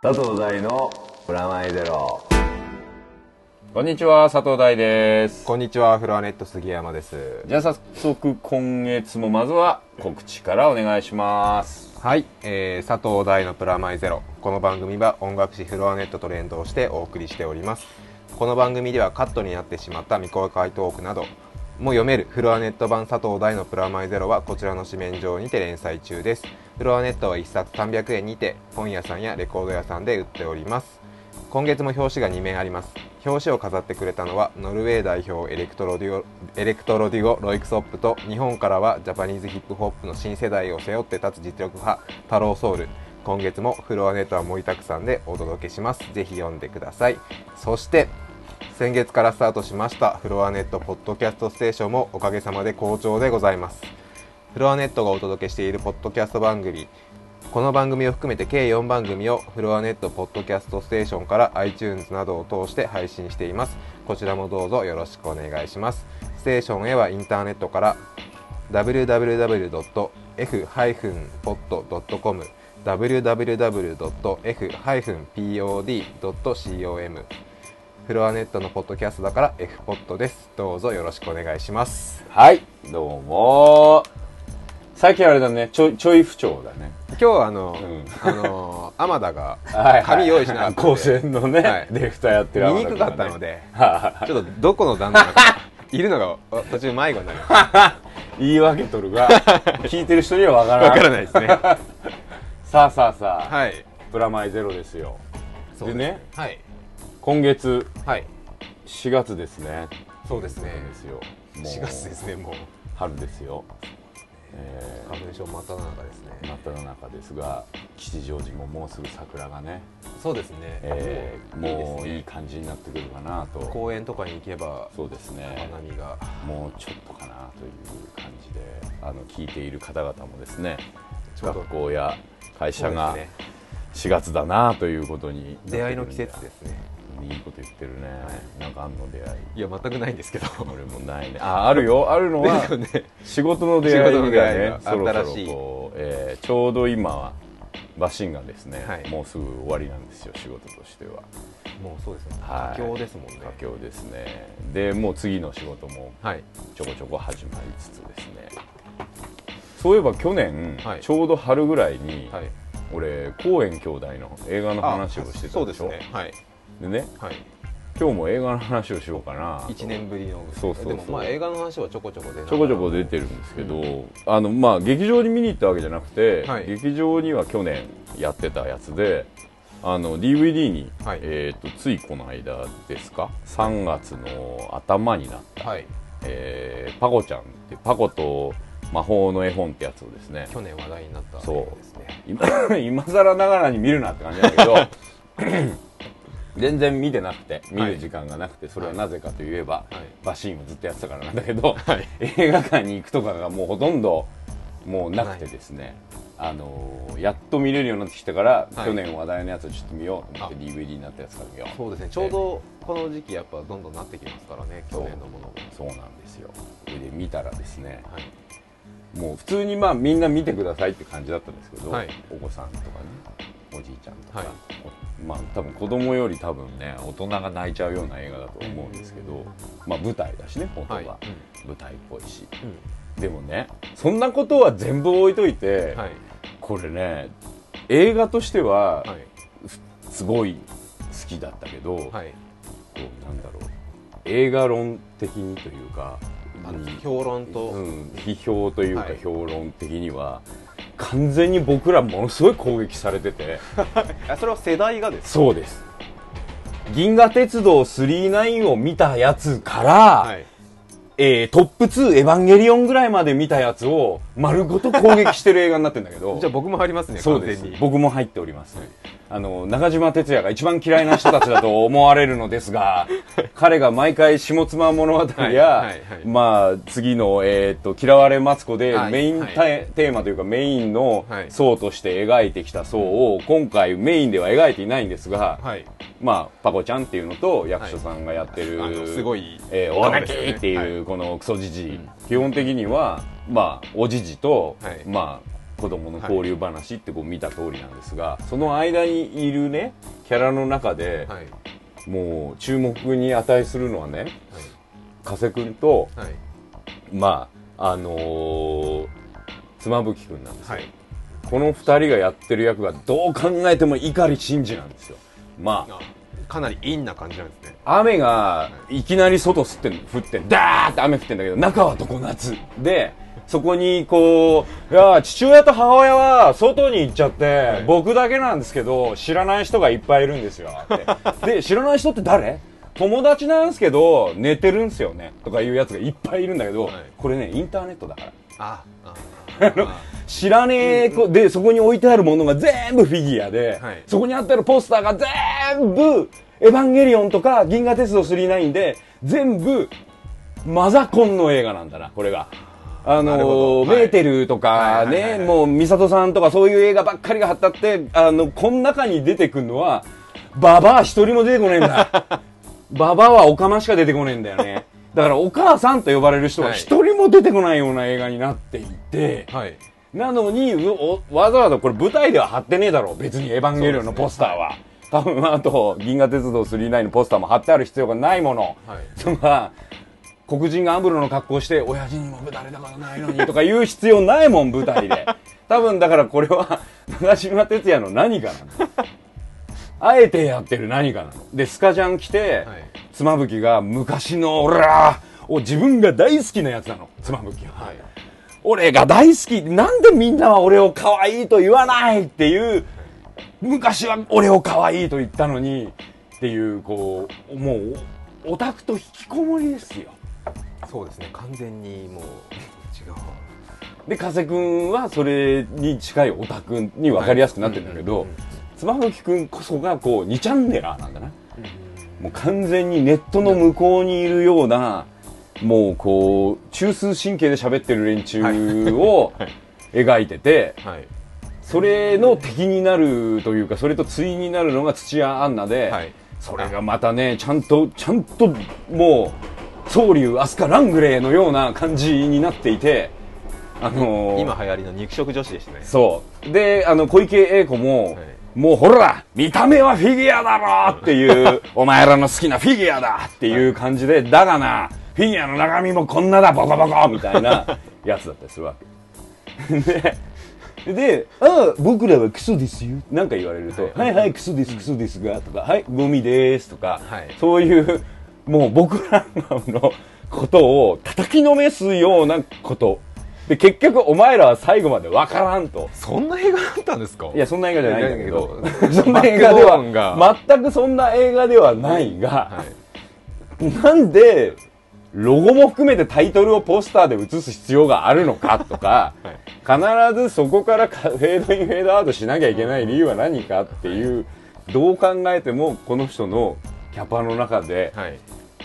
佐藤大のプラマイゼロこんにちは、佐藤大です。こんにちは、フロアネット杉山です。じゃあ早速、今月もまずは告知からお願いします。はい、えー、佐藤大のプラマイゼロ。この番組は音楽誌フロアネットと連動してお送りしております。この番組ではカットになってしまった未公開トークなども読めるフロアネット版佐藤大のプラマイゼロはこちらの紙面上にて連載中です。フロアネットは1冊300円にて本屋さんやレコード屋さんで売っております。今月も表紙が2面あります。表紙を飾ってくれたのはノルウェー代表エレクトロデュオエレクトロデュオ・ロイクソップと日本からはジャパニーズヒップホップの新世代を背負って立つ実力派太郎ソウル。今月もフロアネットは盛りだくさんでお届けします。ぜひ読んでください。そして先月からスタートしましたフロアネットポッドキャストステーションもおかげさまで好調でございます。フロアネットがお届けしているポッドキャスト番組。この番組を含めて計4番組をフロアネットポッドキャストステーションから iTunes などを通して配信しています。こちらもどうぞよろしくお願いします。ステーションへはインターネットから www.f-pod.com www.f-pod.com フロアネットのポッドキャストだから F ポッドです。どうぞよろしくお願いします。はい、どうも。最近あれだね、ちょちょい不調だね。今日はあの、んあの 天田がはい紙用意しなかった高専のね、はいディレクターやってる見にくかったので。でちょっとどこの旦那かいるのが途中迷子になりま 言い訳とるが、聞いてる人にはわからない。わからないですねさあさあさあ、はいプラマイゼロですよ。でね、はい今月はい4月ですね。そうですねですよ。もう4月ですねもう春ですよ。え花粉症真っ只中ですー、ね。真っ只中ですが、吉祥寺ももうすぐ桜がね、そうですね、えー、もういいい感じになってくるかなと。公園とかに行けばそうですね。花見が。もうちょっとかなという感じで、あの聞いている方々もですね、学校や会社がです4月だなということに出会いの季節ですねいいこと言ってるね、なんかあんの出会い。いや全くないんですけど。俺もないね。ああるよ。あるのはね。仕事の出会いが仕事の出会いねがそろそろこう、えーちょうど今はバシンがですね、はい。もうすぐ終わりなんですよ仕事としては。もうそうですね。はい。佳境ですもんね。佳境ですね。でもう次の仕事もはい。ちょこちょこ始まりつつですね。そういえば去年、はい。ちょうど春ぐらいに、はい。俺公園兄弟の映画の話をしてたでしょ？そうですね。はいでねはい。今日も映画の話をしようかなと。1年ぶりの。そうそうそう。でもまあ映画の話はちょこちょこ出ちょこちょこ出てるんですけど、あのまあ劇場に見に行ったわけじゃなくて、はい。劇場には去年やってたやつであの DVD に、はい。えー、とついこの間ですか？3月の頭になった、はい。えーパコちゃんってパコと魔法の絵本ってやつをですね。去年話題になったそうですね。今今更ながらに見るなって感じだけど 全然見てなくて見る時間がなくて、それはなぜかといえば、はい。バシーンをずっとやってたからなんだけど、映画館に行くとかがもうほとんどもうなくてですね、あのーやっと見れるようになってきたから、はい。去年話題のやつをちょっと見ようと思ってあ。DVD になったやつから見よう。そうですね。ちょうどこの時期やっぱどんどんなってきますからね去年のものが。そうなんですよ。で見たらですねはい。もう普通にまあみんな見てくださいって感じだったんですけど、はい。お子さんとかねおじいちゃんとか、はい。おまあ多分子供より多分ね大人が泣いちゃうような映画だと思うんですけど、まあ舞台だしね本当は、はい舞台っぽいし。うん。でもねそんなことは全部置いといて、はい。これね映画としてははい。すごい好きだったけど、こはい。うなんだろう。映画論的にというかうん評論と。うん、批評というかはい。評論的には、完全に僕らものすごい攻撃されてて。あそれは世代がですそうです。銀河鉄道999を見たやつから、はい。えートップ2エヴァンゲリオンぐらいまで見たやつを丸ごと攻撃してる映画になってるんだけど。じゃあ僕も入りますねそうです。僕も入っております、あの中島哲也が一番嫌いな人たちだと 思われるのですが彼が毎回下妻物語や、はいはいはい。まあ次の、えー、と嫌われマツコではいメインはいテ,、テーマというかメインのはい。層として描いてきた層を今回メインでは描いていないんですが、はい。まあパコちゃんっていうのと役所さんがやってる、あのすごいえー、おがきっていう、はこのクソじじい、基本的にはまあおじじと、はい。まあ子供の交流話ってこう見た通りなんですが、その間にいるねキャラの中で、はい。もう注目に値するのはね加瀬君とはい。まああのー妻夫木君なんですよ、はい。この2人がやってる役がどう考えても碇シンジなんですよ。まああかなり陰な感じなんですね。雨がい。きなり外吸ってん降ってんダーって雨降ってんだけど中は常夏。でそこにこういや父親と母親は外に行っちゃって、い。僕だけなんですけど知らない人がいっぱいいるんですよ。で知らない人って誰？友達なんですけど寝てるんすよね。とかいうやつがいっぱいいるんだけど、はい。これねインターネットだから。ああ知らねえ子でそこに置いてあるものが全部フィギュアで、はい。そこにあってるポスターが全部「エヴァンゲリオン」とか「銀河鉄道999」で全部マザコンの映画なんだなこれが。あのメーテルとかね、はいもう美里さんとかそういう映画ばっかりが貼ってあって、あの、この中に出てくるのは、ババア一人も出てこねえんだ。ババアはオカマしか出てこねえんだよね。だからお母さんと呼ばれる人がはい。一人も出てこないような映画になっていて、はい。なのにわざわざこれ舞台では貼ってねえだろ別に「エヴァンゲリオン」のポスターは、多分あと「銀河鉄道999」のポスターも貼ってある必要がないもの、はい。その黒人がアムロの格好をして親父にもぶたれたことないのにとか言う必要ないもん舞台で。多分だからこれは長嶋哲也の何かなの。あえてやってる何かなの。でスカジャン着て、はい。妻夫木が昔の俺らを自分が大好きなやつなの。妻夫木は、はい。俺が大好き。なんでみんなは俺を可愛いと言わないっていう昔は俺を可愛いと言ったのにっていうこうもうオタクと引きこもりですよそうですね完全にもう違うで加瀬君はそれに近いオタクに分かりやすくなってるんだけど妻夫木君こそがこう2チャンネラーなんだな。もう完全にネットの向こうにいるようなもうこう中枢神経で喋ってる連中を描いててはい。それの敵になるというかそれと対になるのが土屋アンナで、はい。それがまたねちゃんとちゃんともう宗龍飛鳥ラングレーのような感じになっていてあのー今流行りの肉食女子でしたね。そう。であの小池栄子も、はい。もうほら見た目はフィギュアだろっていう お前らの好きなフィギュアだっていう感じで、だがなフィギュアの中身もこんなだボコボコみたいな やつだったりするわけ。でで「ああ僕らはクソですよ」なんか言われると「はいはいクソですクソですが」とか「はいゴミです」とか、はい。そういうもう僕らのことを叩きのめすようなこと。で結局お前らは最後までわからんと。そんな映画だったんですか？いやそんな映画じゃないんだけど。そんな映画では全くそんな映画ではないが、はい。なんでロゴも含めてタイトルをポスターで映す必要があるのかとか、必ずそこからかフェードインフェードアウトしなきゃいけない理由は何かっていうどう考えてもこの人のキャパの中ではい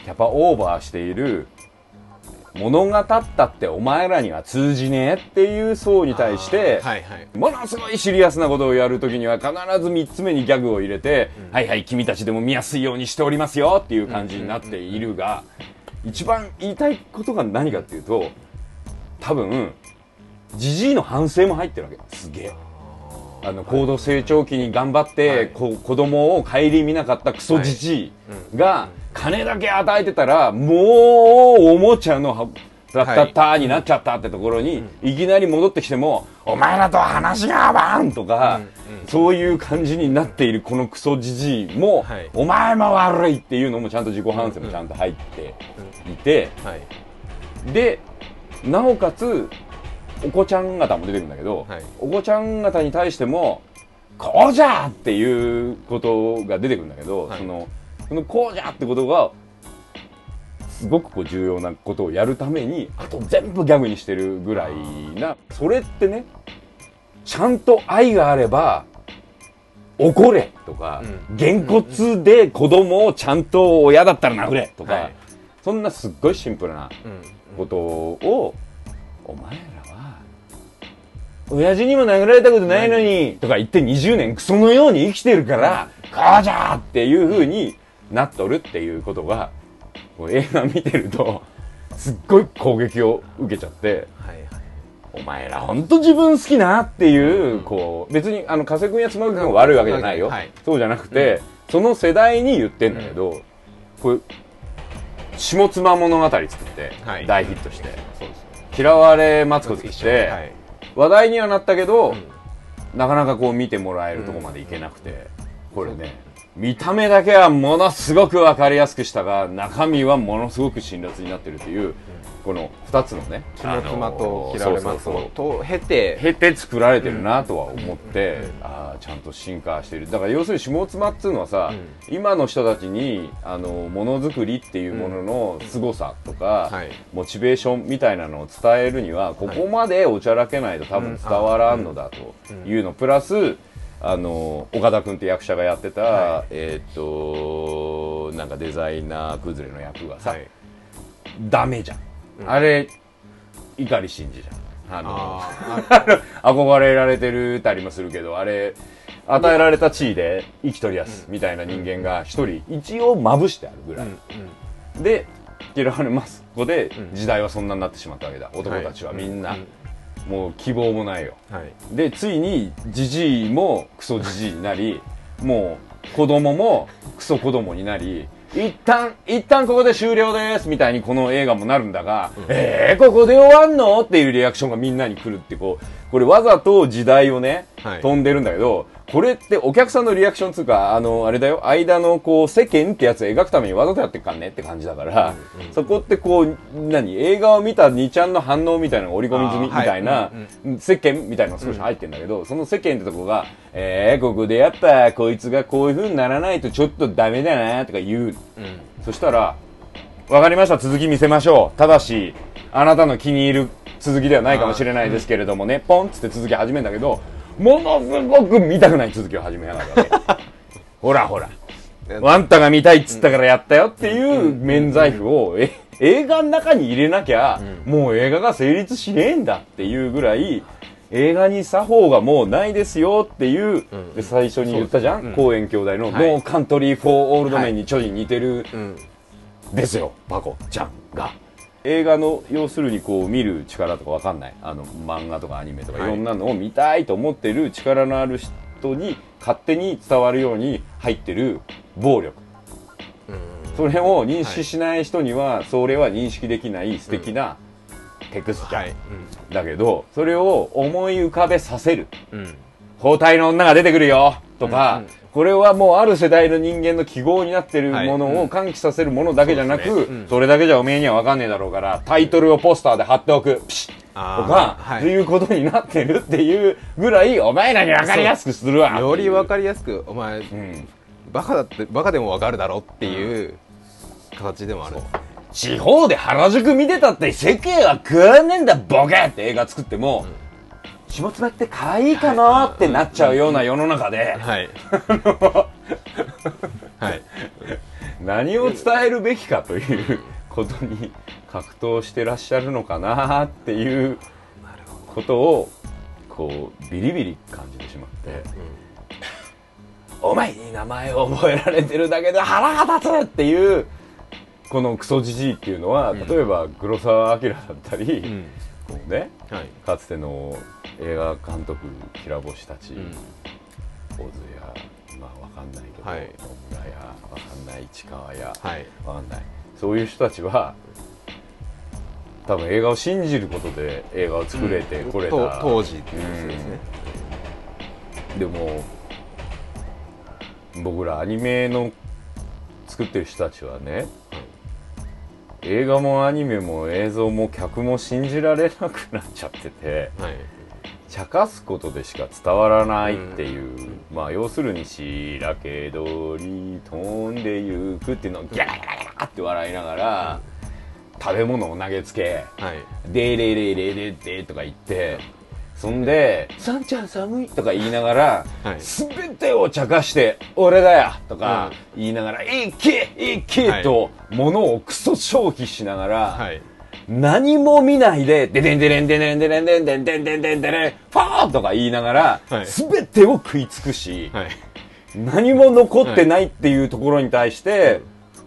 キャパオーバーしている物語ったってお前らには通じねえっていう層に対して、はいはい。ものすごいシリアスなことをやるときには必ず3つ目にギャグを入れて、はいはい君たちでも見やすいようにしておりますよっていう感じになっているが、一番言いたいことが何かっていうと多分ジジイの反省も入ってるわけ。すげえあの高度成長期に頑張って、はい。こ子供を顧みなかったクソジジイが、金だけ与えてたらもうおもちゃのはラッタッターになっちゃったってところに、いきなり戻ってきてもお前らとは話が合わんとか、そういう感じになっているこのクソジジイも、はい。お前も悪いっていうのもちゃんと自己反省もちゃんと入っていて、はいでなおかつお子ちゃん方も出てくるんだけど、はい。お子ちゃん方に対してもこうじゃっていうことが出てくるんだけど、はい。そのそのこうじゃってことがすごくこう重要なことをやるためにあと全部ギャグにしてるぐらいなそれってねちゃんと愛があれば怒れとか、うん。げんこつで子供をちゃんと親だったら殴れとか、はい。そんなすっごいシンプルなうんことを、お前らは、親父にも殴られたことないのに、とか言って20年クソのように生きてるから、こうじゃーっていう風になっとるっていうことが、こう映画見てると、すっごい攻撃を受けちゃって、はいはい。お前ら本当自分好きなっていう、こう別にあの加瀬君や妻君が悪いわけじゃないよ、はい。そうじゃなくて、その世代に言ってんだけど、これ下妻物語作ってはい。大ヒットして、そうです。ね嫌われマツコ作って、はい話題にはなったけど、ん。なかなかこう見てもらえるところまでいけなくて、これね見た目だけはものすごく分かりやすくしたが中身はものすごく辛辣になってるという、この2つのね下妻とあのー嫌われます。そうそうそう。と経て経て作られてるなとは思って、ああちゃんと進化してる。だから要するに下妻っつうのはさ、今の人たちにあのものづくりっていうものの凄さとか、はい。モチベーションみたいなのを伝えるにはここまでおちゃらけないと多分伝わらんのだというの。プラスあの岡田君って役者がやってた、はえーっとなんかデザイナー崩れの役がさ、はい。ダメじゃん、あれ碇シンジじゃん。あのあ 憧れられてるたりもするけどあれ与えられた地位で生きとりやすみたいな人間が一人一応まぶしてあるぐらい、で嫌われますここで時代はそんなになってしまったわけだ。男たちはみんな、うんもう希望もないよ。はい。でついにジジイもクソジジイになりもう子供もクソ子供になり一旦一旦ここで終了ですみたいにこの映画もなるんだが、えー、ここで終わんの？っていうリアクションがみんなに来るってこうこれわざと時代をね、はい。飛んでるんだけどこれってお客さんのリアクションつうかあのあれだよ。間のこう世間ってやつを描くためにわざとやってっかんねって感じだから、そこってこう何？映画を見た2ちゃんの反応みたいなのが織り込み済みみあーはい。たいな、うん世間みたいなのが少し入ってんだけど、その世間ってとこが、えー、ここでやっぱこいつがこういう風にならないとちょっとダメだなとか言う。うん。そしたら、わかりました、続き見せましょう。ただし、あなたの気に入る続きではないかもしれないですけれどもね、ポンっつって続き始めるんだけど、ものすごく見たくない続きを始めやがるわけ。ほらほら。あんたが見たいっつったからやったよっていう免罪符を、え映画の中に入れなきゃ、もう映画が成立しねえんだっていうぐらい、映画に作法がもうないですよっていう、で最初に言ったじゃん、コーエン兄弟の、はい。 No Country for Old Men にちょい似てるうん。ですよ、パコちゃんが。映画の要するにこう見る力とかわかんない。あの漫画とかアニメとかはい。いろんなのを見たいと思ってる力のある人に勝手に伝わるように入ってる暴力。それを認識しない人にはそれは認識できない素敵なテクスチャーはい。だけどそれを思い浮かべさせる。包帯の女が出てくるよ。とか、これはもうある世代の人間の記号になってるはい。ものうん。を喚起させるものだけじゃなく、そそうん。れだけじゃおめえには分かんねえだろうからタイトルをポスターで貼っておく。ピシッ。とか、はい。ということになってるっていうぐらいお前らに分かりやすくするわ。より分かかりやすくお前うん、バカだってバカでも分かるだろっていう形でもある。地方で原宿見てたって世間は食わねえんだボケって映画作っても、下妻って可愛いかなってなっちゃうような世の中で、はい。はい。何を伝えるべきかということに格闘してらっしゃるのかなっていうことをこうビリビリ感じてしまって、お前に名前を覚えられてるだけで腹が立つっていうこのクソじじいっていうのは、例えば黒澤明だったり、うんこうねはい。かつての映画監督きら星たち、うん。小津やまあわかんないけど、はい。野村やわかんない市川や、はい。わかんない。そういう人たちは多分映画を信じることで映画を作れてこれた、と当時っていうことですね。うん。でも僕らアニメの作ってる人たちはね、映画もアニメも映像も客も信じられなくなっちゃっててはい。茶化すことでしか伝わらないっていう、まあ要するに「しらけどり飛んでゆく」っていうのをギャラギャラギャラって笑いながら、食べ物を投げつけはい「でれれれれれ」とか言ってそんで「さんちゃん寒い」とか言いながら、はい。全てを茶化して「俺だよ」とか言いながら「いけいけ」と物をクソ消費しながら、はい。何も見ないで、ででんでれんでれんでれんでんでんでんでんでんでれん、ファーとか言いながらは、い。すべてを食い尽くし、はい。何も残ってないっていうところに対して、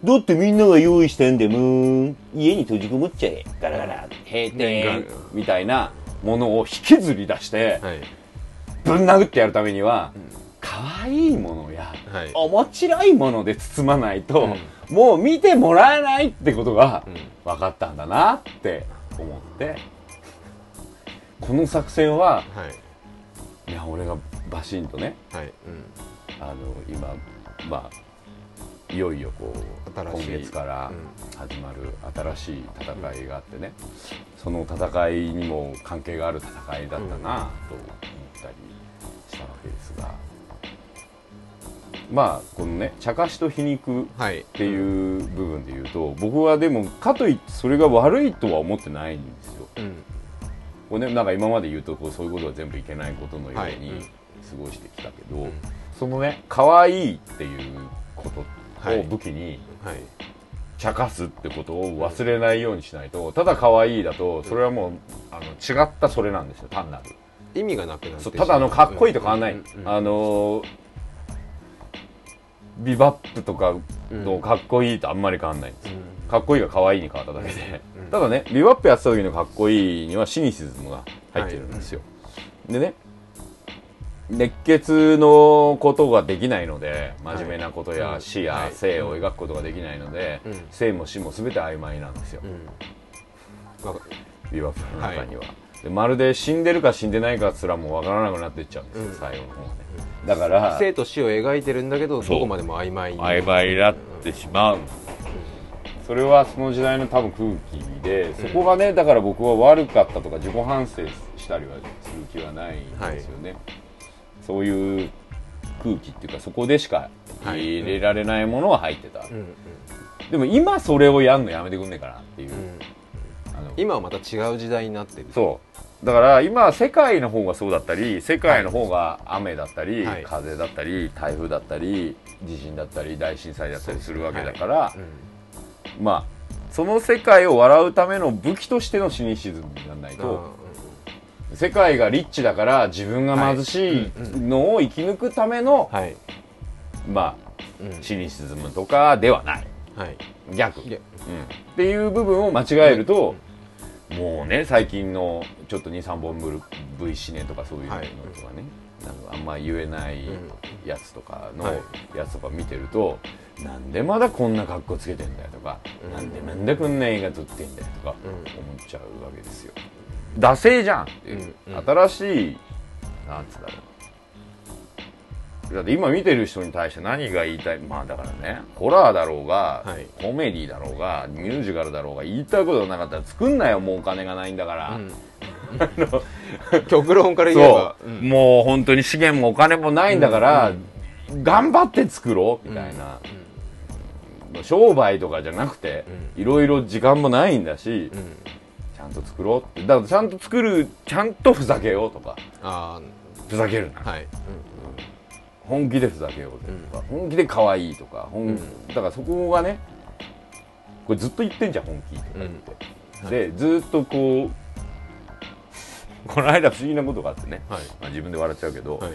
だってみんなが用意してんで、もう、家に閉じこもっちゃえ。ガラガラ、閉店。みたいなものを引きずり出してはい。ぶん殴ってやるためには可愛いものやはい。面白いもので包まないと、うん。もう見てもらえないってことがうん。分かったんだなって思ってこの作戦ははい。いや俺がバシンとねあの今まあいよいよこう今新しい月からうん始まる新しい戦いがあってね、その戦いにも関係がある戦いだったなと思ったりしたわけですが。まあこのね茶化しと皮肉っはいていう部分で言うと僕はでもかといってそれが悪いとは思ってないんですよ。うん。これね、なんか今まで言うとこうそういうことは全部いけないことのよはいうにうん過ごしてきたけど、うん。そのね可愛いっていうことはいを武器にはい。茶化すってことを忘れないようにしないとただ可愛いだとそれはもうあの違ったそれなんですよ単なる。意味がなくなってただあのかっこいいと変わんない、うんうんあのービバップとかのかっこいいとあんまり変わんないんですよ、かっこいいが可愛いに変わっただけで、うん。ただねビバップやってた時のかっこいいにはシニシズムが入ってるんですよ、でね熱血のことができないので真面目なことやはい死やはい。生を描くことができないので、うん。生も死も全て曖昧なんですよ、ビバップの中には、でまるで死んでるか死んでないかすらもわからなくなっていっちゃうんですよ、うん。最後の方はね。だから生と死を描いてるんだけどどこまでも曖昧に。曖昧になってしまう、それはその時代の多分空気でそこがねだから僕は悪かったとか自己反省したりはする気はないんですよね、そういう空気っていうかそこでしか入れられないものは入ってた、でも今それをやんのやめてくんねえかなっていう、うん。あの今はまた違う時代になってる。そう。だから今世界の方がそうだったり世界の方が雨だったり、はい。風だったり台風だったり地震だったり大震災だったりするわけだから、うん。まあその世界を笑うための武器としてのシニシズムにならないと、世界がリッチだから自分が貧しいのを生き抜くための、はい。まうん。あシニシズムとかではない。はい。逆、うん、っていう部分を間違えると、もうね最近のちょっと23本ブル V シネとかそういうのとかね、なんかあんま言えないやつとかのはいやつとか見てると、なんでまだこんな格好つけてんだよとか、うん。なんでなんでこんな映画撮ってんだよとかうん。思っちゃうわけですよ。惰性じゃんっていう、新しいなんつうんだろう。だって今見てる人に対して何が言いたいまあだからねホラーだろうが、はい。コメディだろうがミュージカルだろうが言いたいことがなかったら作んなよもうお金がないんだから、うん。極論から言えば。そう、うん。もう本当に資源もお金もないんだから、頑張って作ろうみたいな、商売とかじゃなくてういろいろ時間もないんだし、うん。ちゃんと作ろうって。だからちゃんと作るちゃんとふざけようとか。あふざけるな。あはい。本気でふざけようぜとか、本気で可愛いとか。本、うん。だからそこがねこれずっと言ってんじゃん本気とか言って、でずっとこう この間不思議なことがあってね、はい。まあ、自分で笑っちゃうけど、はい。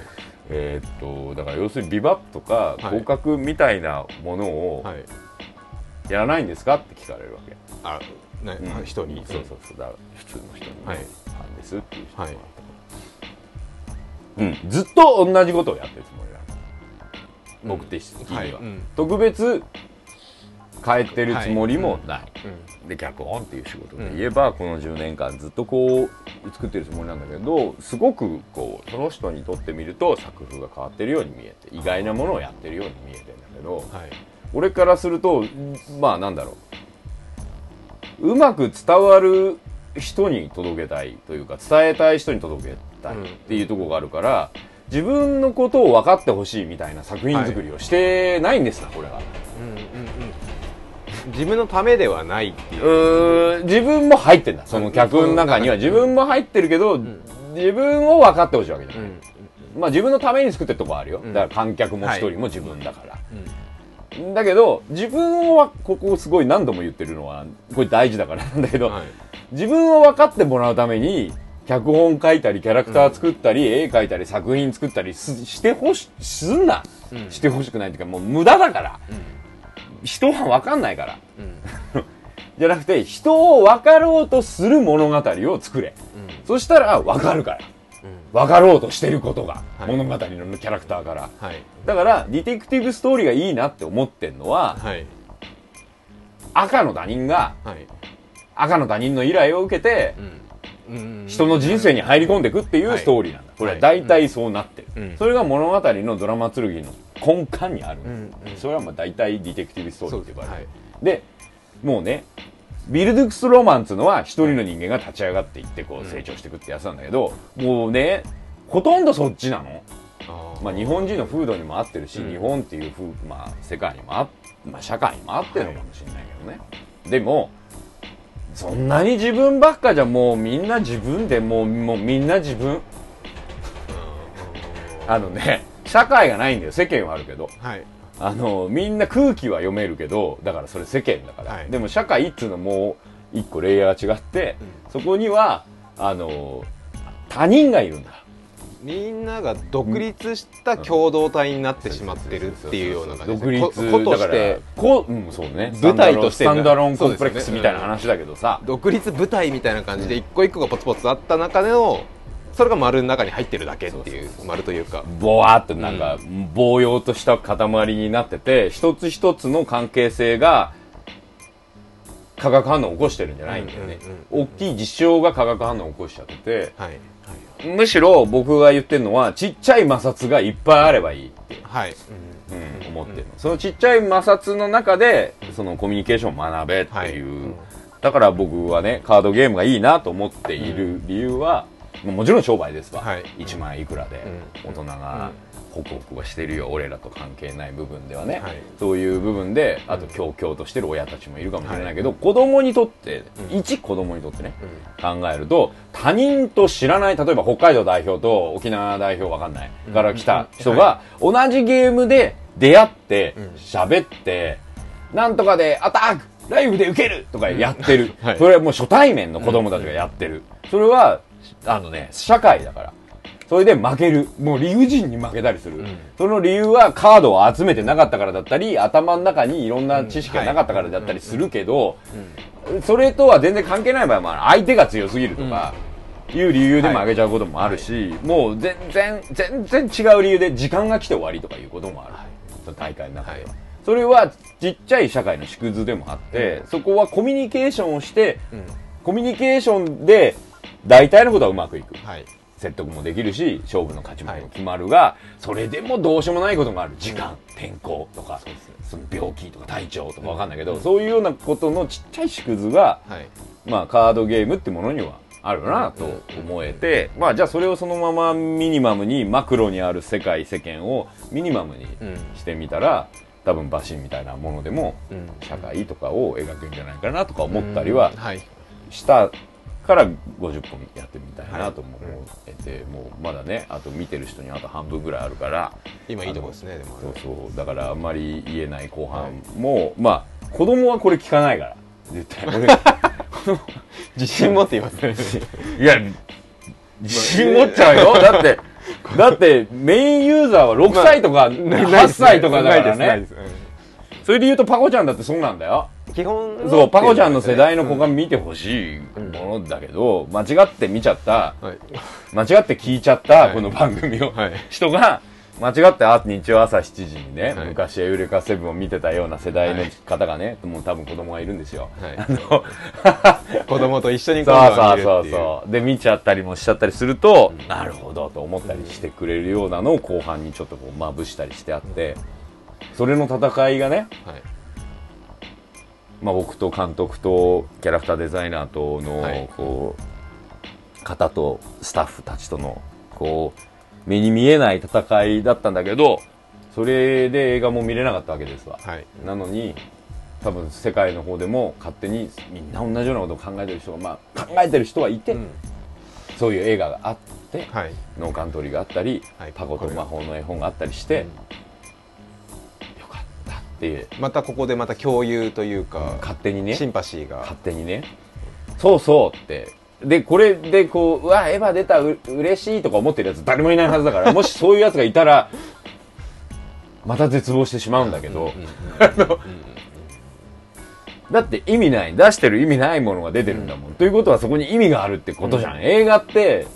えーっとだから要するにビバップとかはい。合格みたいなものをはい。やらないんですかって聞かれるわけ、あねうん。人に。そうそうそう。だ普通の人に、ねはい。ファンですっていう人もはい。うん、ずっと同じことをやってるつもりなの、僕的には、はい。うん。特別変えてるつもりもない、うん。で脚本っていう仕事で言えば、この10年間ずっとこう作ってるつもりなんだけどすごくこうその人にとってみると作風が変わってるように見えて意外なものをやってるように見えてんだけど、はい。俺からするとまあなんだろううまく伝わる人に届けたいというか伝えたい人に届けたいっていうところがあるから、自分のことを分かってほしいみたいな作品作りをしてないんですな、これは。うんうんうん。自分のためではないっていう。自分も入ってんだ。その客の中には。うん。自分も入ってるけど、ん。自分を分かってほしいわけじゃない、うん。まあ自分のために作ってるとこあるよ、ん。だから観客も一人も自分だから、うんだけど自分はここすごい何度も言ってるのはこれ大事だから。な んだけど、はい。自分を分かってもらうために脚本書いたりキャラクター作ったり、絵描いたり作品作ったりすしてほしすんな、うん。してほしくないっていうかもう無駄だから、人は分かんないから。うん。じゃなくて人を分かろうとする物語を作れ、そしたら分かるから分かろうとしてることが、はい。物語のキャラクターから。はい。だから detective story がいいなって思ってんのははい。赤の他人がはい。赤の他人の依頼を受けてうん。うん。人の人生に入り込んでいくっていうストーリーなんだ、これは大体そうなってる、うん。それが物語のドラマ剣の根幹にある、うん。うん。それはまあ大体 detective story って呼ばれる。はい。でもうねビルドゥングス・ロマンつのは一人の人間が立ち上がっていってこう成長していくってやつなんだけど、もうねほとんどそっちなの、まあ、日本人の風土にも合ってるし、うん。日本っていう風、まあ、世界にもあ、まあ、社会にも合ってるのかもしれないけどね、でもそんなに自分ばっかじゃもうみんな自分でもうもうみんな自分。あのね社会がないんだよ。世間はあるけど。はいあのみんな空気は読めるけどだからそれ世間だから、はい。でも社会っつうのはもう一個レイヤーが違って、そこにはあの他人がいるんだ。みんなが独立した共同体になってしまってるっていうような感じ独立こことだからしてこう、うん、そうね。舞台としてスタンダローンコンプレックスみたいな話だけどさ、独立部隊みたいな感じで一個一個がポツポツあった中でのそれが丸の中に入ってるだけっていう丸というか。ボワーってなんか、棒葉とした塊になってて一つ一つの関係性が化学反応を起こしてるんじゃないんだよね、大きい事象が化学反応を起こしちゃっててはい。むしろ僕が言ってるのはちっちゃい摩擦がいっぱいあればいいって、はい、うん思ってるの。そのちっちゃい摩擦の中でそのコミュニケーションを学べっていう、はい。うん。だから僕はねカードゲームがいいなと思っている理由は、もうもちろん商売ですわ、はい。1万いくらで。大人がホクホクはしてるよ。俺らと関係ない部分ではね、はい。そういう部分であと強々としてる親たちもいるかもしれないけど、子供にとって、一子供にとってね、考えると他人と知らない例えば北海道代表と沖縄代表わかんないから来た人が同じゲームで出会って喋って、なんとかでアタック!ライフで受ける!とかやってる、はい。それはもう初対面の子供たちがやってる、それはあのね社会だから。それで負ける。もう理不尽に負けたりする、その理由はカードを集めてなかったからだったり頭の中にいろんな知識がなかったからだったりするけど、それとは全然関係ない場合も相手が強すぎるとか、いう理由でもあげちゃうこともあるし、もう全然全然違う理由で時間が来て終わりとかいうこともある、その大会の中では、はい。それはちっちゃい社会の縮図でもあって、そこはコミュニケーションをして、コミュニケーションで大体のことはうまくいく、はい。説得もできるし勝負の勝ち負けも決まるが、それでもどうしようもないことがある時間、天候とかその病気とか体調とかわかんないけど、そういうようなことのちっちゃい縮図が、はい。まあ、カードゲームってものにはあるなと思えて、まあ、じゃあそれをそのままミニマムにマクロにある世界世間をミニマムにしてみたら、多分バシンみたいなものでもうん。社会とかを描くんじゃないかなとか思ったりははい。したから50本やってみたいなと思ってて、もうまだねあと見てる人にあと半分ぐらいあるから。今いいとこですねでもそうそうだからあんまり言えない後半も、まあ子供はこれ聞かないから絶対。俺 自信持っていますね。いや自信持っちゃうよ。だってだってメインユーザーは6歳とか8歳とかだからね。それで言うとパコちゃんだってそうなんだよ。うん基本そうパコちゃんの世代の子が見てほしいものだけど間違って見ちゃったはい。間違って聞いちゃった、はい。この番組を、はい。人が間違ってあ日曜朝7時にね、はい。昔エウレカセブンを見てたような世代の方がね、もう多分子供がいるんですよ、はい。あの 子供と一緒にそうそうそうそう。で見ちゃったりもしちゃったりすると、なるほどと思ったりしてくれるようなのを後半にちょっとこうまぶしたりしてあってそれの戦いがね、はいまあ、僕と監督とキャラクターデザイナーとの、はい。こう方とスタッフたちとのこう目に見えない戦いだったんだけどそれで映画も見れなかったわけですわ、はい。なのに多分世界の方でも勝手にみんな同じようなことを考えてる人が、まあ、考えてる人はいて、うん。そういう映画があって、はい。ノーカントリーがあったり、はい。パコと魔法の絵本があったりして、ったってまたここでまた共有というか勝手にね。シンパシーが。勝手にね。そうそうって。でこれでこううわエヴァ出たう嬉しいとか思ってるやつ誰もいないはずだから もしそういうやつがいたらまた絶望してしまうんだけど、だって意味ない。出してる意味ないものが出てるんだもん、ということはそこに意味があるってことじゃん、映画って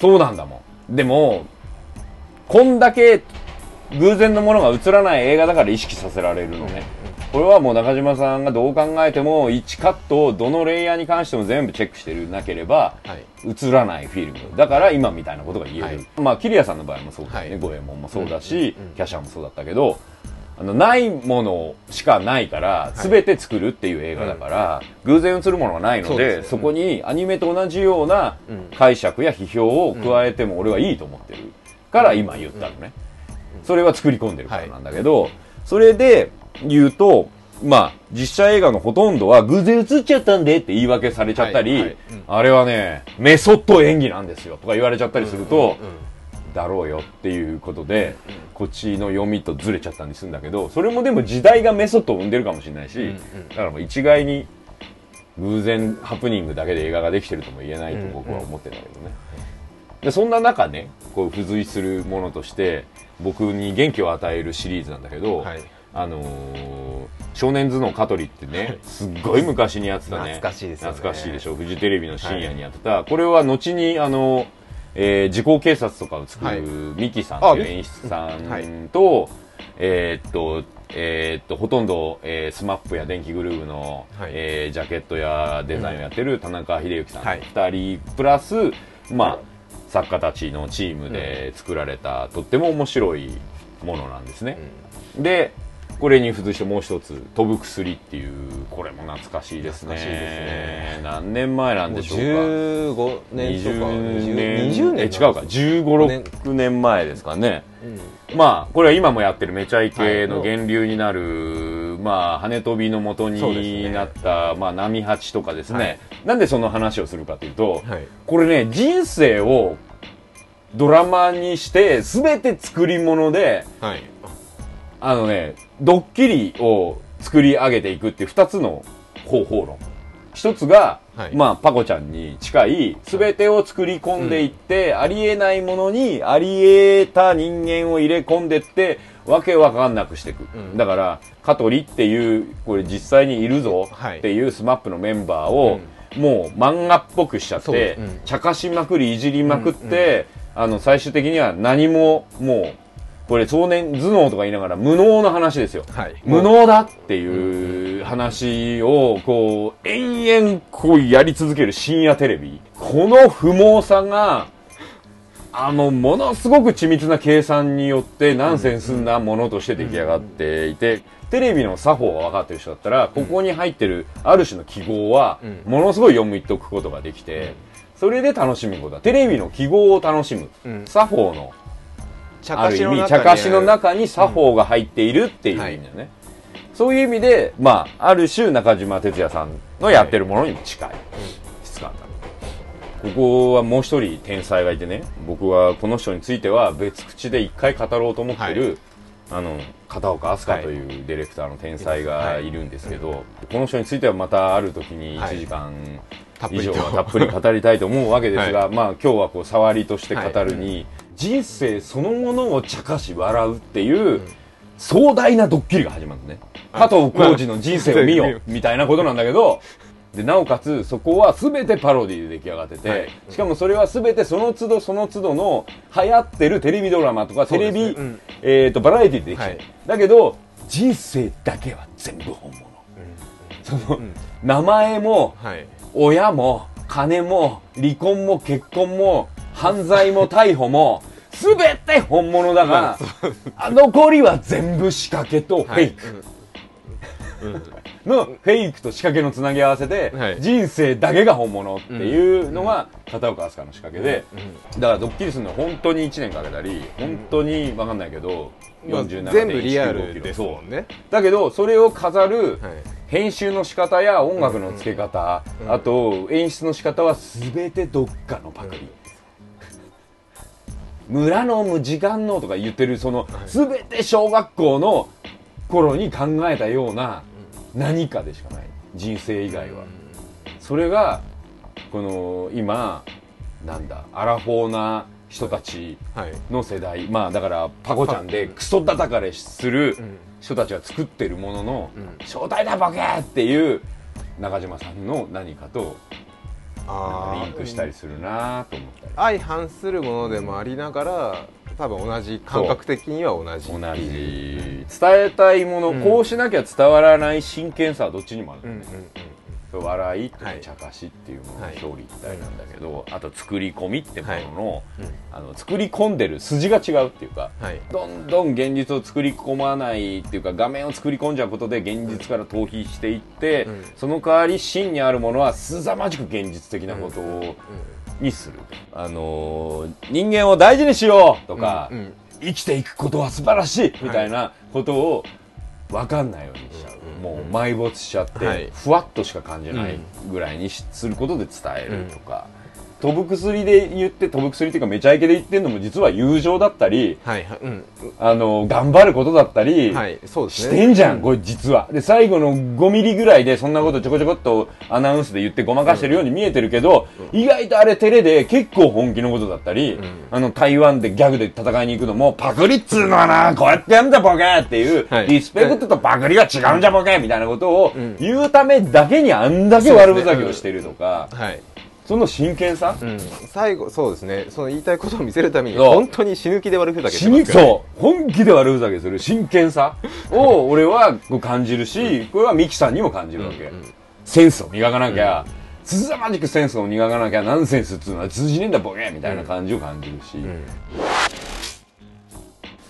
そうなんだもん。でもこんだけ偶然のものが映らない映画だから意識させられるのね、これはもう中島さんがどう考えても1カットをどのレイヤーに関しても全部チェックしてるなければはい。映らないフィルム。だから今みたいなことが言える、はい。まあキリアさんの場合もそうだよね、はい。五右衛門もそうだし、うんうんキャシャーもそうだったけどあのないものしかないからはい。全て作るっていう映画だから、偶然映るものがないのでね。そこにアニメと同じようなうん解釈や批評を加えても俺はいいと思ってるから今言ったのね、それは作り込んでるからなんだけど、それで言うとまあ実写映画のほとんどは偶然映っちゃったんでって言い訳されちゃったり、はいはい。うん。あれはねメソッド演技なんですよとか言われちゃったりすると、うんうんだろうよっていうことで、こっちの読みとずれちゃったんでするんだけどそれもでも時代がメソッドを生んでるかもしれないし、うんうん。だからもう一概に偶然ハプニングだけで映画ができてるとも言えないと僕は思ってるんだけどね、でそんな中ねこう付随するものとして僕に元気を与えるシリーズなんだけど、はい。あのー少年頭脳香取ってね、すっごい昔にやってたね。懐かしいですよね。懐かしいでしょ。フジテレビの深夜にやってた。これは後に、あの、えー時効警察とかを作はい。るミキさんというあ演出さはいんと、えーっと、えーっと、ほとんど、えースマップや電気グルーヴの、はい。えージャケットやデザインをやってる田中秀幸さん、はい。二人プラス、まあ、作家たちのチームで作られた、とっても面白いものなんですね。でこれに付随してもう一つ「飛ぶ薬」っていうこれも懐かしいですね。ね。何年前なんもうでしょうか？15年とか20年。20年え違うか。1 5 6年。前ですかね。まあこれは今もやってるめちゃイケの源流になる、まあ羽飛びの元そうですね。になった、まあ波八とかですね、はい。なんでその話をするかというと、はい。これね人生をドラマにして全て作り物ではい。あのね、ドッキリを作り上げていくっていう二つの方法論。一つが、はい。まあ、パコちゃんに近い、すべてを作り込んでいって、ありえないものにあり得た人間を入れ込んでって、わけわかんなくしていく。うん。だから、香取っていう、これ実際にいるぞはい。っていうスマップのメンバーを、もう漫画っぽくしちゃって茶化しまくり、いじりまくって、あの、最終的には何も、もう、これ少年頭脳とか言いながら無能の話ですよ。はい無能だっていう話を、こう、延々こうやり続ける深夜テレビ。この不毛さが、あの、ものすごく緻密な計算によってナンセンスなものとして出来上がっていて、テレビの作法が分かってる人だったら、ここに入ってるある種の記号は、ものすごい読み解くことができて、それで楽しむことだ。テレビの記号を楽しむ。うん作法の茶ある意味、に茶化しの中に作法が入っているっていう意味だよね。そういう意味で、まあ、ある種中島哲也さんのやってるものにも近い。質感だ。ここはもう一人天才がいてね、僕はこの人については別口で一回語ろうと思ってる、あの、片岡飛鳥というディレクターの天才がいるんですけど、この人についてはまたある時に1時間以上はたっぷり語りたいと思うわけですが、まあ今日はこう触りとして語るに、人生そのものを茶化し笑うっていう、壮大なドッキリが始まるね。加藤浩次の人生を見よ、みたいなことなんだけど、で、なおかつ、そこは全てパロディで出来上がってて、はい。しかもそれは全てその都度その都度の流行ってるテレビドラマとかテレビ、ねうん。えっ、と、バラエティでできてる、はい。だけど、人生だけは全部本物。その、名前も、はい。親も金も離婚も結婚も犯罪も逮捕も全て本物だが、あ残りは全部仕掛けとフェイク。のフェイクと仕掛けのつなぎ合わせで、はい。人生だけが本物っていうのが片岡飛鳥の仕掛けで、だからドッキリするのは本当に1年かけたり本当に分かんないけど、まあ47.195全部リアルですもんね。だけどそれを飾る、はい。編集の仕方や音楽の付け方、あと演出の仕方は全てどっかのパクリ、村の無時間のとか言ってるその全て小学校の頃に考えたような何かでしかない。人生以外は、それがこの今なんだアラフォーな人たちはい。の世代。まあだからパコちゃんでクソ叩かれするうん。人たちが作ってるもののうん「正体だボケ!」っていう中島さんの何かとリンクしたりするなと思ったり。相反するものでもありながら多分同じ感覚的には同じ。同じ。伝えたいもの、うん。こうしなきゃ伝わらない真剣さはどっちにもあるうんんだよ。ね、うん笑いとはい茶化しっていうもののはい表裏一体なんだけど、あと作り込みってものの,、あの作り込んでる筋が違うっていうかはい。どんどん現実を作り込まないっていうか画面を作り込んじゃうことで現実から逃避していって、うん。その代わり真にあるものは凄まじく現実的なことを、うんにする、あのー人間を大事にしようとか、生きていくことは素晴らしいみたいなことを分かんないようにしちゃう、うんもう埋没しちゃって、はい。ふわっとしか感じないぐらいにしすることで伝えるとか、飛ぶ薬で言って飛ぶ薬っていうかめちゃイケで言ってんのも実は友情だったりはいはいうん。あの頑張ることだったり、はいそうですしねてんじゃん、これ実は。で、最後の5ミリぐらいでそんなことちょこちょこっとアナウンスで言ってごまかしてるように見えてるけど、意外とあれ照れで結構本気のことだったり、ん。あの台湾でギャグで戦いに行くのも、パクリっつうのはな、こうやってやんだボケっていう、はい。リスペクトとパクリが違うんじゃボケみたいなことをん。言うためだけにあんだけ悪ふざけをしてるとか、はいその真剣さ、うん。最後そうですね。その言いたいことを見せるために本当に死ぬ気で悪ふざけして死にます。からねそう。本気で悪ふざけする真剣さを俺はこう感じるし、これはミキさんにも感じるわけ、うんうん。センスを磨かなきゃ、すさまじくセンスを磨かなきゃナンセンスっつうのは通じねえんだボケみたいな感じを感じるし、うん。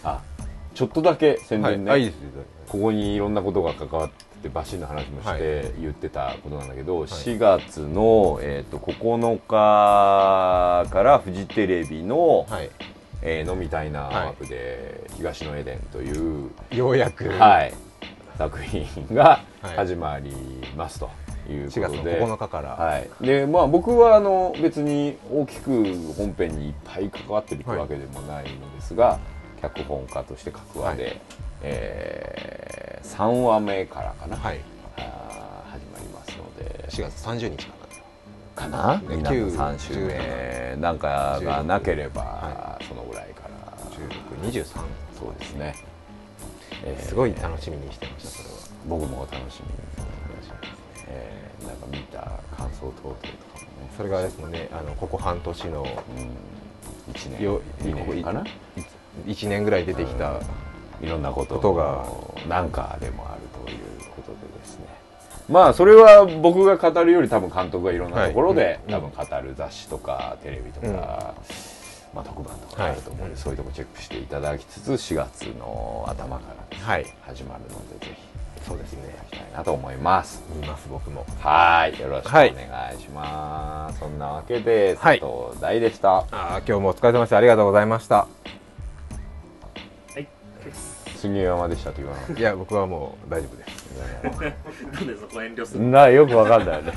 あちょっとだけ宣はい。伝ね、あいここにいろんなことが関わってバシンの話もしはて言ってたことなんだけど、4月の、えー、と9日からフジテレビの、はい。えー飲みたいな枠で、東のエデンという、ようやく。はい、作品がはい。始まりますという4月のことで、9日から。はい、でまあ僕はあの別に大きく本編にいっぱい関わってるわけでもないのですが、脚本家として各話で、はいえ3話目からかな、はい。あー始まりますので。4月30日かかな。ねみんなの3週目なんかがなければ、はそのぐらいから。な1623そうですね、えーすごい楽しみにしてましたそれは。僕も楽しみにえーなんか見た感想等々とかもね。それがですもんね。あのここ半年のうん、1年。よ2年かな。1年ぐらい出てきたいろんなことが。なんかでもあるということでですね。まあそれは僕が語るより多分監督がいろんなところで、多分語る雑誌とかテレビとか、まあ、特番とかあると思うんで、そういうとこチェックしていただきつつ4月の頭から始まるのでぜひそうですね。いきたいなと思います。見ます僕も。はい。よろしくおはい。願いします、そんなわけではい。佐藤大でした、ああ今日もお疲れ様でした。ありがとうございました杉山でしたって言わなかっいや僕はもう大丈夫です。た なんでそこ遠慮するなよくわかんないよね